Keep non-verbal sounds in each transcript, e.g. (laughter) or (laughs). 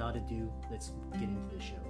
Without ado, let's get into the show.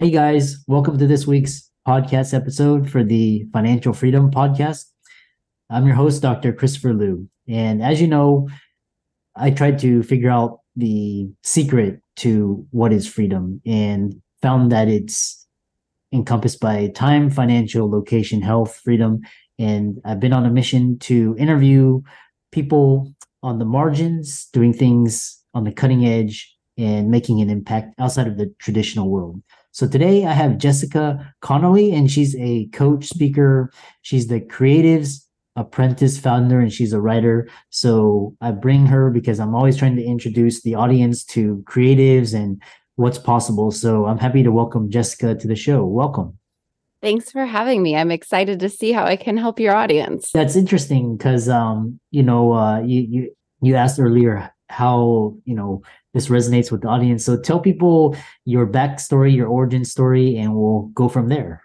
Hey guys, welcome to this week's podcast episode for the Financial Freedom Podcast. I'm your host, Dr. Christopher Loo. And as you know, I tried to figure out the secret to what is freedom and found that it's encompassed by time, financial, location, health, freedom. And I've been on a mission to interview people on the margins, doing things on the cutting edge, and making an impact outside of the traditional world. So today I have Jessica Conoley, and she's a coach, speaker. She's the Creatives Apprentice founder, and she's a writer. So I bring her because I'm always trying to introduce the audience to creatives and what's possible. So I'm happy to welcome Jessica to the show. Welcome. Thanks for having me. I'm excited to see how I can help your audience. That's interesting because um, you know, uh, you you you asked earlier how you know this resonates with the audience. So tell people your backstory, your origin story, and we'll go from there.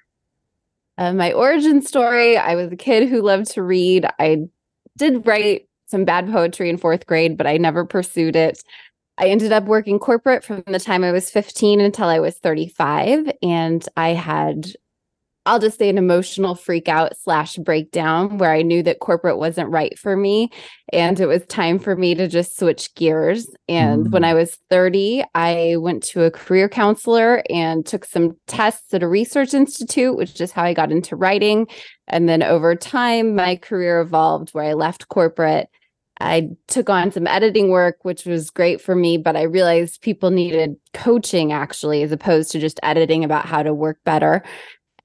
Uh, my origin story I was a kid who loved to read. I did write some bad poetry in fourth grade, but I never pursued it. I ended up working corporate from the time I was 15 until I was 35. And I had I'll just say an emotional freak out slash breakdown where I knew that corporate wasn't right for me. And it was time for me to just switch gears. And mm. when I was 30, I went to a career counselor and took some tests at a research institute, which is how I got into writing. And then over time, my career evolved where I left corporate. I took on some editing work, which was great for me, but I realized people needed coaching actually, as opposed to just editing about how to work better.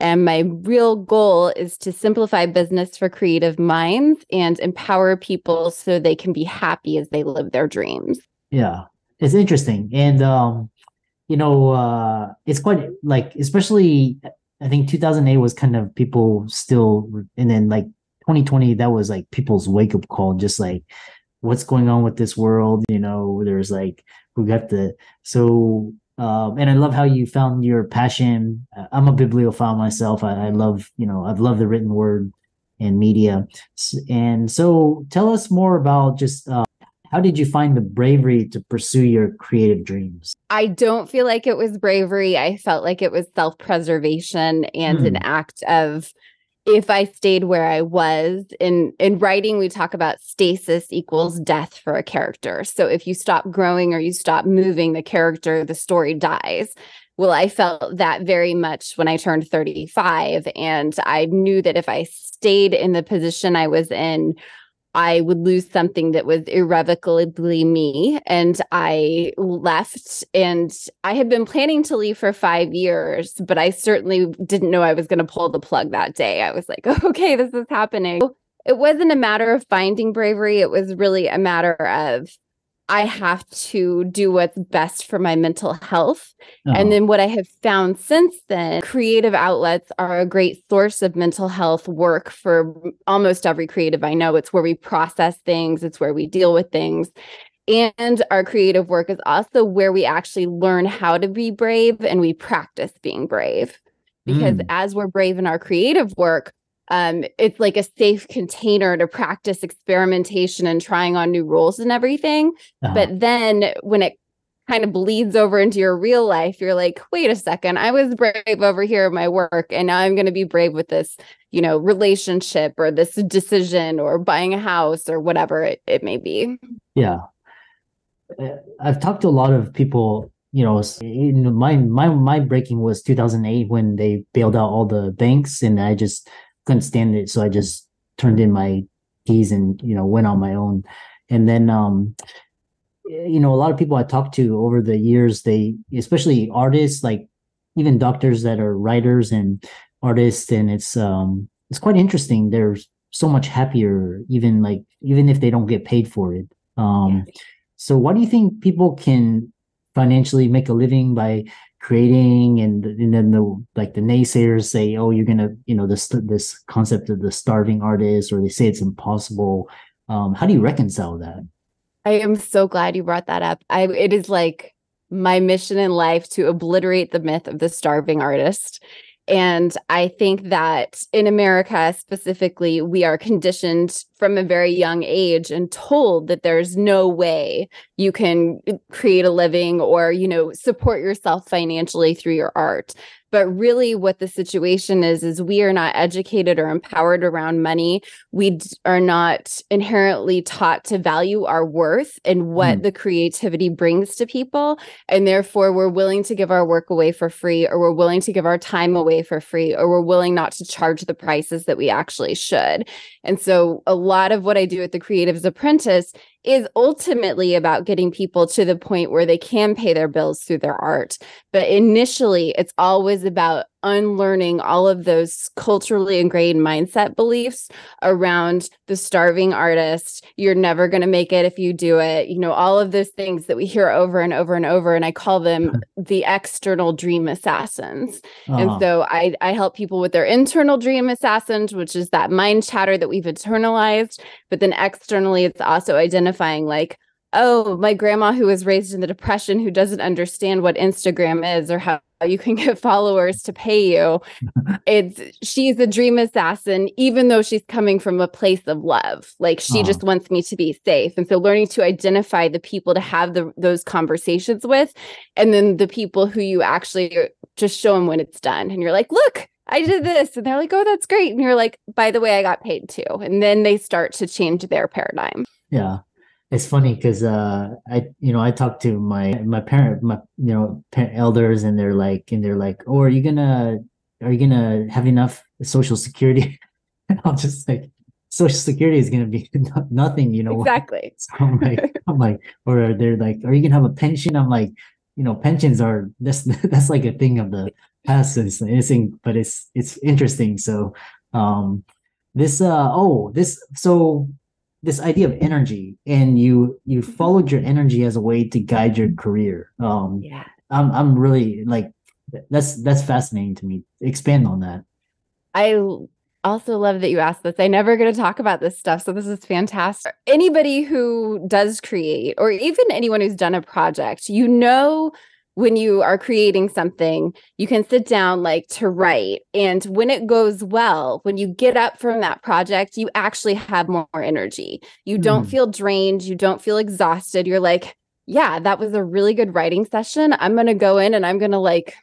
And my real goal is to simplify business for creative minds and empower people so they can be happy as they live their dreams. Yeah, it's interesting. And, um, you know, uh, it's quite like, especially, I think 2008 was kind of people still, and then like 2020, that was like people's wake up call, just like, what's going on with this world? You know, there's like, we got the, so um, and I love how you found your passion. Uh, I'm a bibliophile myself. I, I love, you know, I've loved the written word and media. And so, tell us more about just uh, how did you find the bravery to pursue your creative dreams? I don't feel like it was bravery. I felt like it was self preservation and hmm. an act of if I stayed where I was in in writing, we talk about stasis equals death for a character. So if you stop growing or you stop moving, the character, the story dies. Well, I felt that very much when I turned 35. And I knew that if I stayed in the position I was in, I would lose something that was irrevocably me. And I left, and I had been planning to leave for five years, but I certainly didn't know I was going to pull the plug that day. I was like, (laughs) okay, this is happening. It wasn't a matter of finding bravery, it was really a matter of I have to do what's best for my mental health. Oh. And then what I have found since then, creative outlets are a great source of mental health work for almost every creative I know. It's where we process things, it's where we deal with things. And our creative work is also where we actually learn how to be brave and we practice being brave. Because mm. as we're brave in our creative work, um, it's like a safe container to practice experimentation and trying on new rules and everything. Uh-huh. But then when it kind of bleeds over into your real life, you're like, wait a second, I was brave over here in my work, and now I'm going to be brave with this, you know, relationship or this decision or buying a house or whatever it, it may be. Yeah. Uh, I've talked to a lot of people, you know, my my my breaking was 2008 when they bailed out all the banks and I just couldn't stand it so I just turned in my keys and, you know, went on my own. And then um you know, a lot of people I talked to over the years, they, especially artists, like even doctors that are writers and artists, and it's um, it's quite interesting. They're so much happier, even like even if they don't get paid for it. Um, yeah. So, why do you think people can financially make a living by creating and and then the like the naysayers say oh you're gonna you know this this concept of the starving artist or they say it's impossible um how do you reconcile that I am so glad you brought that up. I it is like my mission in life to obliterate the myth of the starving artist. And I think that in America specifically, we are conditioned from a very young age and told that there's no way you can create a living or, you know, support yourself financially through your art. But really, what the situation is, is we are not educated or empowered around money. We are not inherently taught to value our worth and what mm. the creativity brings to people. And therefore, we're willing to give our work away for free, or we're willing to give our time away for free, or we're willing not to charge the prices that we actually should. And so, a lot of what I do at the Creatives Apprentice is ultimately about getting people to the point where they can pay their bills through their art. But initially, it's always about unlearning all of those culturally ingrained mindset beliefs around the starving artist. You're never going to make it if you do it. You know, all of those things that we hear over and over and over. And I call them the external dream assassins. Uh-huh. And so I, I help people with their internal dream assassins, which is that mind chatter that we've internalized. But then externally, it's also identifying like, oh, my grandma who was raised in the depression who doesn't understand what Instagram is or how you can get (laughs) followers to pay you. (laughs) it's she's a dream assassin, even though she's coming from a place of love. Like she uh-huh. just wants me to be safe. And so learning to identify the people to have the, those conversations with, and then the people who you actually just show them when it's done. And you're like, look, I did this. And they're like, oh, that's great. And you're like, by the way, I got paid too. And then they start to change their paradigm. Yeah it's funny because uh i you know i talk to my my parent my you know parent elders and they're like and they're like oh are you gonna are you gonna have enough social security? (laughs) And i'm just like social security is gonna be (laughs) nothing you know exactly. (laughs) So i'm like i'm like or they're like are you gonna have a pension? I'm like you know pensions are that's that's like a thing of the past it's, it's but it's it's interesting. So um this uh oh this so this idea of energy and you you mm-hmm. followed your energy as a way to guide your career. Um yeah. I'm i'm really like that's that's fascinating to me. Expand on that. I also love that you asked this. I never going to talk about this stuff so this is fantastic. Anybody who does create or even anyone who's done a project you know when you are creating something, you can sit down like to write. And when it goes well, when you get up from that project, you actually have more energy. You don't mm. feel drained. You don't feel exhausted. You're like, yeah, that was a really good writing session. I'm going to go in and I'm going to like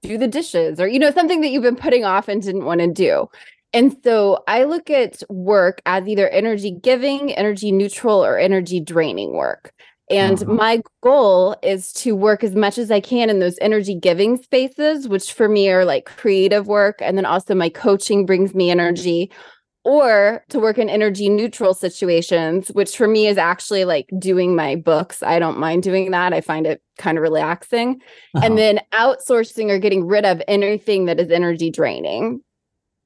do the dishes or, you know, something that you've been putting off and didn't want to do. And so I look at work as either energy giving, energy neutral, or energy draining work. And uh-huh. my goal is to work as much as I can in those energy giving spaces, which for me are like creative work. And then also my coaching brings me energy, or to work in energy neutral situations, which for me is actually like doing my books. I don't mind doing that. I find it kind of relaxing. Uh-huh. And then outsourcing or getting rid of anything that is energy draining.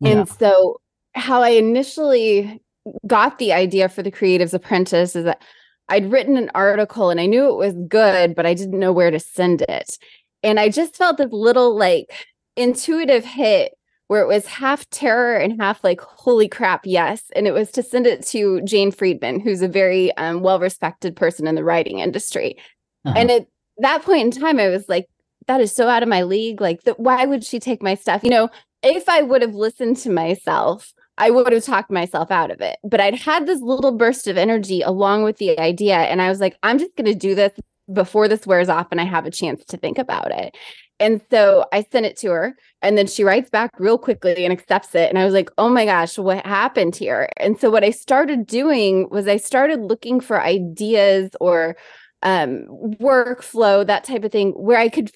Yeah. And so, how I initially got the idea for the Creatives Apprentice is that I'd written an article and I knew it was good, but I didn't know where to send it. And I just felt this little like intuitive hit where it was half terror and half like, holy crap, yes. And it was to send it to Jane Friedman, who's a very um, well respected person in the writing industry. Uh-huh. And at that point in time, I was like, that is so out of my league. Like, the, why would she take my stuff? You know, if I would have listened to myself, I would have talked myself out of it. But I'd had this little burst of energy along with the idea. And I was like, I'm just going to do this before this wears off and I have a chance to think about it. And so I sent it to her and then she writes back real quickly and accepts it. And I was like, oh my gosh, what happened here? And so what I started doing was I started looking for ideas or um, workflow, that type of thing, where I could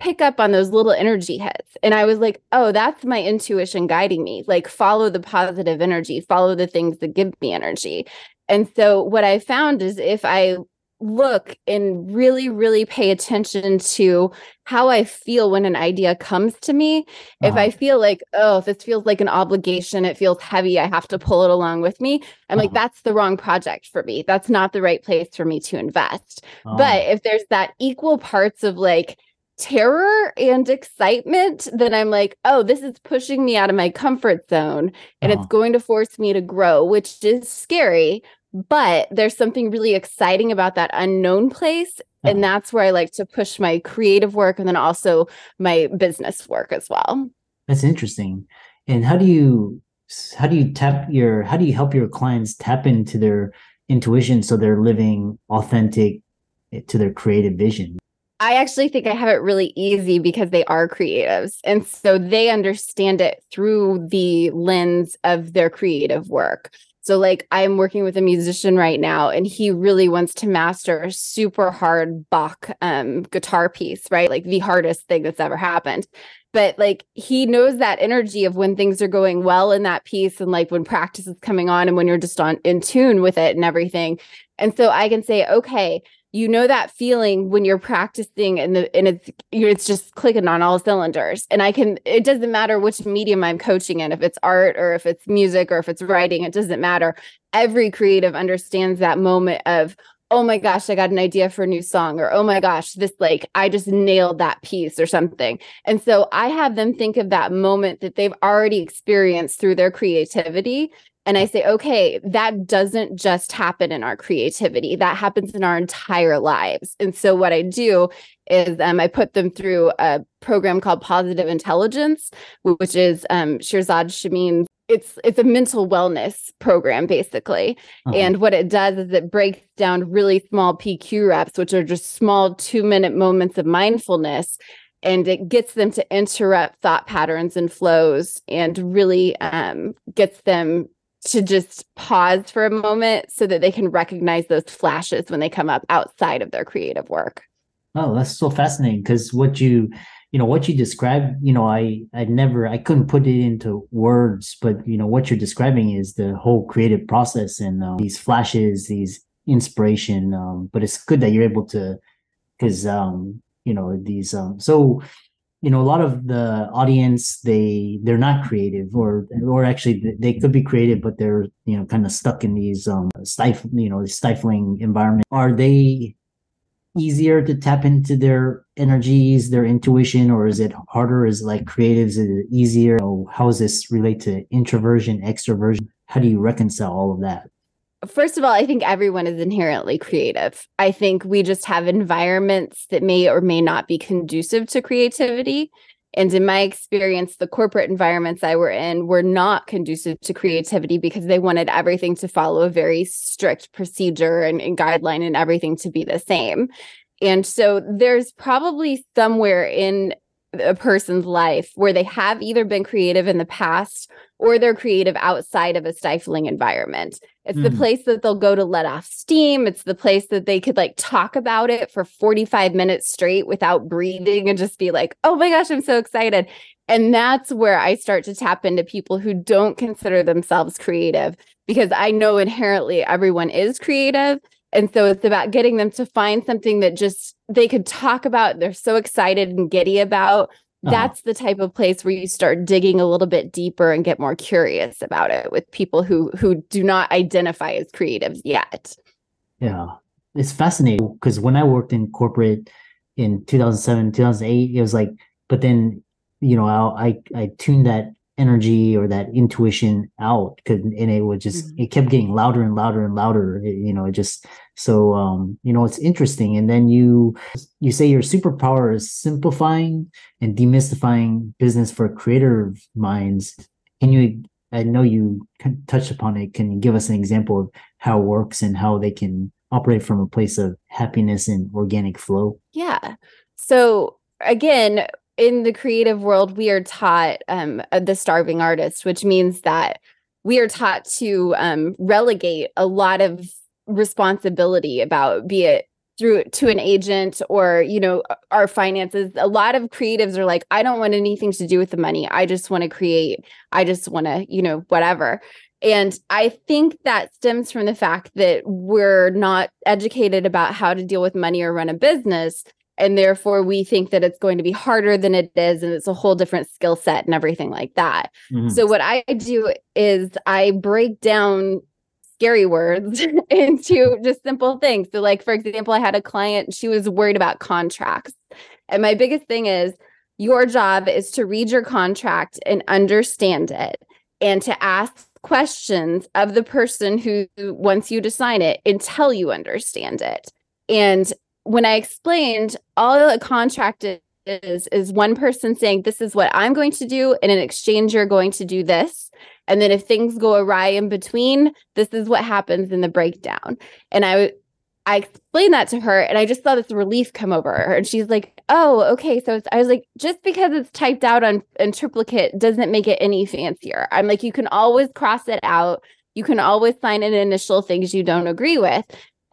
pick up on those little energy hits. And I was like, oh, that's my intuition guiding me. Like, follow the positive energy, follow the things that give me energy. And so, what I found is if I look and really, really pay attention to how I feel when an idea comes to me. Uh-huh. If I uh-huh. feel like, oh, this feels like an obligation, it feels heavy, I have to pull it along with me, I'm uh-huh. like, that's the wrong project for me. That's not the right place for me to invest. Uh-huh. But if there's that equal parts of like, terror and excitement then i'm like oh this is pushing me out of my comfort zone and uh-huh. it's going to force me to grow which is scary but there's something really exciting about that unknown place. And that's where I like to push my creative work and then also my business work as well. That's interesting. And how do you how do you tap your how do you help your clients tap into their intuition so they're living authentic eh, to their creative vision? I actually think I have it really easy because they are creatives. And so they understand it through the lens of their creative work. So, like, I'm working with a musician right now, and he really wants to master a super hard Bach um, guitar piece, right? Like, the hardest thing that's ever happened. But, like, he knows that energy of when things are going well in that piece, and like when practice is coming on, and when you're just on in tune with it and everything. And so I can say, okay, you know that feeling when you're practicing and the and it's it's just clicking on all cylinders. And i can it doesn't matter which medium i'm coaching in if it's art or if it's music or if it's writing it doesn't matter. Every creative understands that moment of oh my gosh i got an idea for a new song or oh my gosh this like i just nailed that piece or something. And so i have them think of that moment that they've already experienced through their creativity and I say, okay, that doesn't just happen in our creativity, that happens in our entire lives. And so, what I do is um, I put them through a program called Positive Intelligence, which is um, Shirzad Chamine. It's it's a mental wellness program basically, uh-huh. and what it does is it breaks down really small PQ reps, which are just small two minute moments of mindfulness, and it gets them to interrupt thought patterns and flows, and really um, gets them to just pause for a moment so that they can recognize those flashes when they come up outside of their creative work. Oh, that's so fascinating because what you you know what you described you know i i never i couldn't put it into words but you know what you're describing is the whole creative process and uh, these flashes these inspiration um, but it's good that you're able to because um you know these um so you know a lot of the audience they they're not creative or or actually they could be creative but they're you know kind of stuck in these um stifling you know stifling environment. Are they easier to tap into their energies their intuition or is it harder? Is like creatives is easier? How does this relate to introversion extroversion? How do you reconcile all of that First of all, I think everyone is inherently creative. I think we just have environments that may or may not be conducive to creativity. And in my experience, the corporate environments I were in were not conducive to creativity because they wanted everything to follow a very strict procedure and, and guideline and everything to be the same. And so there's probably somewhere in a person's life where they have either been creative in the past or they're creative outside of a stifling environment. It's mm. the place that they'll go to let off steam. It's the place that they could like talk about it for 45 minutes straight without breathing and just be like, oh my gosh, I'm so excited. And that's where I start to tap into people who don't consider themselves creative because I know inherently everyone is creative. And so it's about getting them to find something that just they could talk about, they're so excited and giddy about. Uh-huh. That's the type of place where you start digging a little bit deeper and get more curious about it with people who who do not identify as creatives yet. Yeah. It's fascinating because when I worked in corporate in 2007, 2008, it was like, but then, you know, I, I, I tuned that energy or that intuition out because and it would just mm-hmm. it kept getting louder and louder and louder it, you know it just so um you know it's interesting and then you you say your superpower is simplifying and demystifying business for creative minds can you i know you touched upon it can you give us an example of how it works and how they can operate from a place of happiness and organic flow? Yeah. So again, in the creative world, we are taught um, the starving artist, which means that we are taught to um, relegate a lot of responsibility about be it through to an agent or you know our finances. A lot of creatives are like i don't want anything to do with the money. I just want to create. I just want to you know whatever. And i think that stems from the fact that we're not educated about how to deal with money or run a business and therefore we think that it's going to be harder than it is and it's a whole different skill set and everything like that mm-hmm. so what i do is i break down scary words (laughs) into just simple things. So, like, for example, I had a client, she was worried about contracts. And my biggest thing is your job is to read your contract and understand it and to ask questions of the person who wants you to sign it until you understand it. And when I explained all a contract is, is one person saying, This is what I'm going to do. And in exchange, you're going to do this. And then if things go awry in between, this is what happens in the breakdown. And I I explained that to her and I just saw this relief come over her. And she's like, oh, okay. So I was like, just because it's typed out on in triplicate doesn't make it any fancier. I'm like, you can always cross it out. You can always sign an initial things you don't agree with.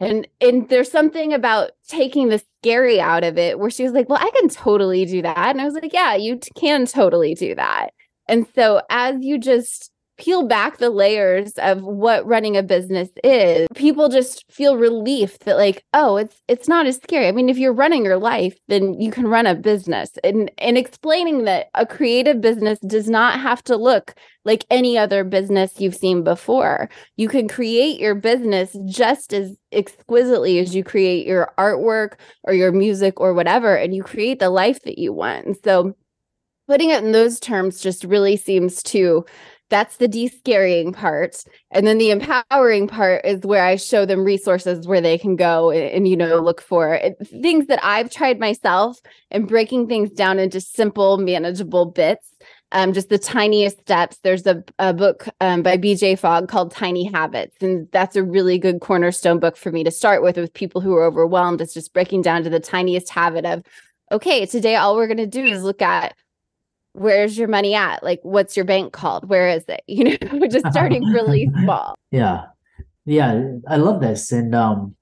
And and there's something about taking the scary out of it where she was like, well, I can totally do that. And I was like, yeah, you t- can totally do that. And so as you just peel back the layers of what running a business is people just feel relief that like oh it's it's not as scary. I mean if you're running your life then you can run a business. And and explaining that a creative business does not have to look like any other business you've seen before. You can create your business just as exquisitely as you create your artwork or your music or whatever and you create the life that you want. And so putting it in those terms just really seems to that's the de-scaring part. And then the empowering part is where i show them resources where they can go and, and you know look for it, things that i've tried myself and breaking things down into simple manageable bits. Um, just the tiniest steps. There's a, a book um, by bj fogg called tiny habits. And that's a really good cornerstone book for me to start with with people who are overwhelmed. It's just breaking down to the tiniest habit of okay today all we're going to do is look at where's your money at? Like, what's your bank called? Where is it? (laughs) You know, just starting really (laughs) small. Yeah. Yeah. I love this. And um,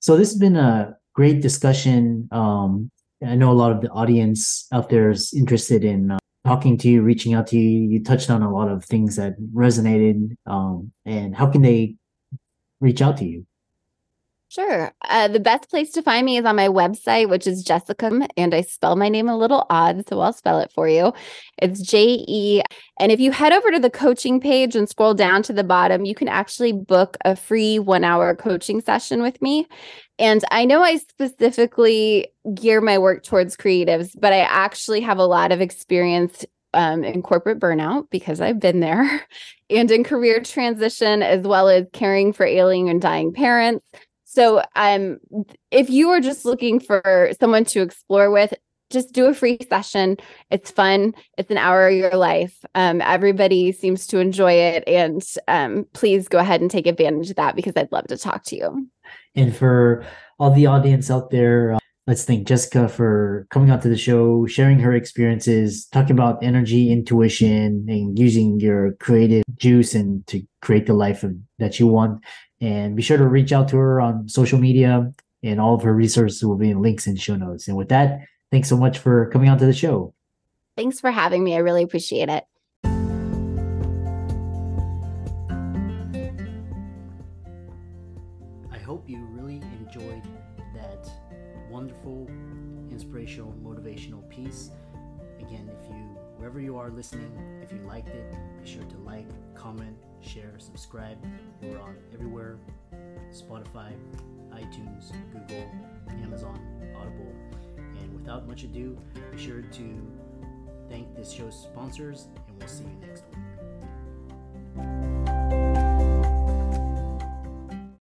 so this has been a great discussion. Um, I know a lot of the audience out there is interested in uh, talking to you, reaching out to you. You touched on a lot of things that resonated. Um, and how can they reach out to you? Sure. Uh, the best place to find me is on my website, which is Jessica, and I spell my name a little odd, so I'll spell it for you. It's J E. And if you head over to the coaching page and scroll down to the bottom, you can actually book a free one hour coaching session with me. And I know I specifically gear my work towards creatives, but I actually have a lot of experience um, in corporate burnout because I've been there, (laughs) and in career transition, as well as caring for ailing and dying parents so um if you are just looking for someone to explore with, just do a free session. It's fun. It's an hour of your life. Um, everybody seems to enjoy it. And um, please go ahead and take advantage of that because I'd love to talk to you. And for all the audience out there, uh, let's thank Jessica for coming out to the show, sharing her experiences, talking about energy, intuition, and using your creative juice and to create the life of, that you want. And be sure to reach out to her on social media, and all of her resources will be in links in show notes. And with that, thanks so much for coming on to the show. Thanks for having me. I really appreciate it. I hope you really enjoyed that wonderful, inspirational, motivational piece. Again, if you, wherever you are listening, if you liked it, be sure to like, comment, share, subscribe. We're on everywhere Spotify, iTunes, Google, Amazon, Audible. And without much ado, be sure to thank this show's sponsors, and we'll see you next week.